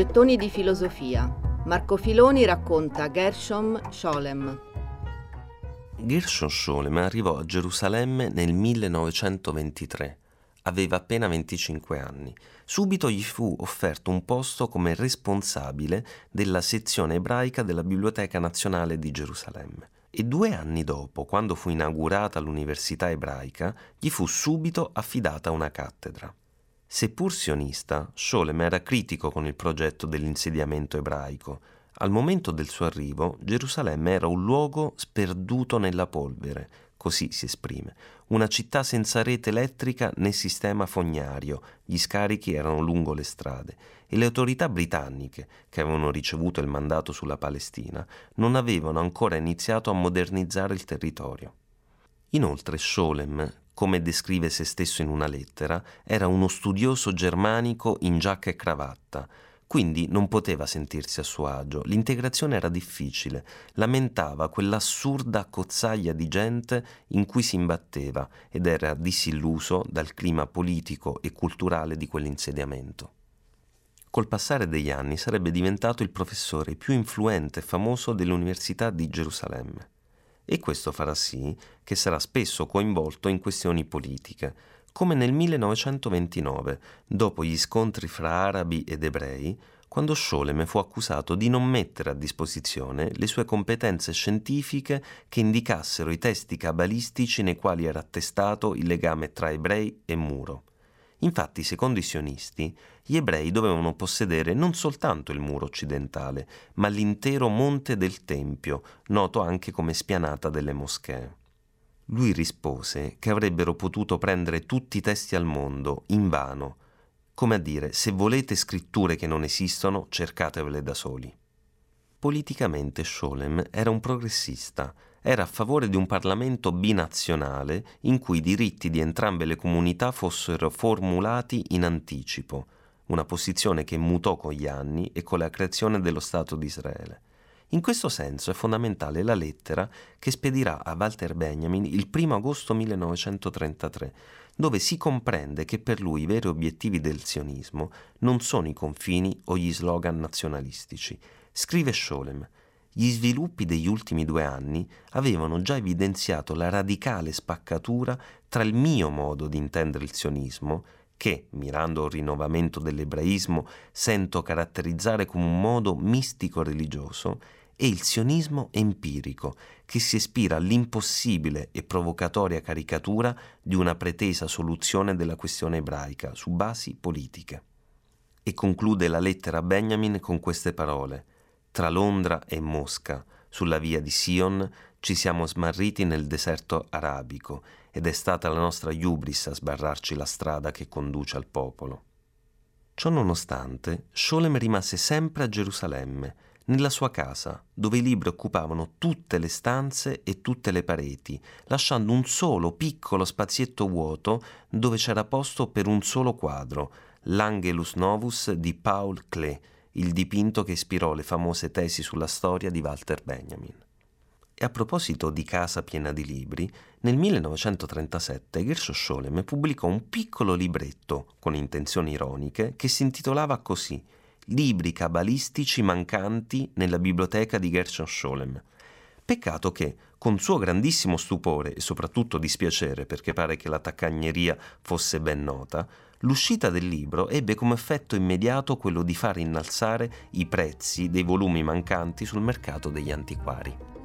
Gettoni di filosofia. Marco Filoni racconta Gershom Scholem. Gershom Scholem arrivò a Gerusalemme nel 1923. Aveva appena 25 anni. Subito gli fu offerto un posto come responsabile della sezione ebraica della Biblioteca Nazionale di Gerusalemme. E due anni dopo, quando fu inaugurata l'Università ebraica, gli fu subito affidata una cattedra. Seppur sionista, Scholem era critico con il progetto dell'insediamento ebraico. Al momento del suo arrivo, Gerusalemme era un luogo sperduto nella polvere, così si esprime, una città senza rete elettrica né sistema fognario, gli scarichi erano lungo le strade e le autorità britanniche, che avevano ricevuto il mandato sulla Palestina, non avevano ancora iniziato a modernizzare il territorio. Inoltre Scholem, come descrive se stesso in una lettera, era uno studioso germanico in giacca e cravatta, quindi non poteva sentirsi a suo agio, l'integrazione era difficile, lamentava quell'assurda cozzaglia di gente in cui si imbatteva ed era disilluso dal clima politico e culturale di quell'insediamento. Col passare degli anni sarebbe diventato il professore più influente e famoso dell'Università di Gerusalemme e questo farà sì che sarà spesso coinvolto in questioni politiche, come nel 1929, dopo gli scontri fra arabi ed ebrei, quando Scholem fu accusato di non mettere a disposizione le sue competenze scientifiche che indicassero i testi cabalistici nei quali era attestato il legame tra ebrei e muro. Infatti, secondo i sionisti, gli ebrei dovevano possedere non soltanto il muro occidentale, ma l'intero monte del Tempio, noto anche come spianata delle moschee. Lui rispose che avrebbero potuto prendere tutti i testi al mondo, invano, come a dire, se volete scritture che non esistono, cercatevele da soli. Politicamente Scholem era un progressista, era a favore di un Parlamento binazionale in cui i diritti di entrambe le comunità fossero formulati in anticipo, una posizione che mutò con gli anni e con la creazione dello Stato di Israele. In questo senso è fondamentale la lettera che spedirà a Walter Benjamin il 1 agosto 1933, dove si comprende che per lui i veri obiettivi del sionismo non sono i confini o gli slogan nazionalistici. Scrive Scholem, gli sviluppi degli ultimi due anni avevano già evidenziato la radicale spaccatura tra il mio modo di intendere il sionismo, che, mirando al rinnovamento dell'ebraismo, sento caratterizzare come un modo mistico-religioso, e il sionismo empirico, che si ispira all'impossibile e provocatoria caricatura di una pretesa soluzione della questione ebraica su basi politiche. E conclude la lettera a Benjamin con queste parole tra Londra e Mosca, sulla via di Sion, ci siamo smarriti nel deserto arabico ed è stata la nostra iubris a sbarrarci la strada che conduce al popolo. Ciò nonostante, Scholem rimase sempre a Gerusalemme, nella sua casa, dove i libri occupavano tutte le stanze e tutte le pareti, lasciando un solo piccolo spazietto vuoto dove c'era posto per un solo quadro, l'Angelus Novus di Paul Klee, il dipinto che ispirò le famose tesi sulla storia di Walter Benjamin. E a proposito di casa piena di libri, nel 1937 Gershom Scholem pubblicò un piccolo libretto, con intenzioni ironiche, che si intitolava così Libri cabalistici mancanti nella biblioteca di Gershom Scholem. Peccato che, con suo grandissimo stupore e soprattutto dispiacere, perché pare che la taccagneria fosse ben nota, L'uscita del libro ebbe come effetto immediato quello di far innalzare i prezzi dei volumi mancanti sul mercato degli antiquari.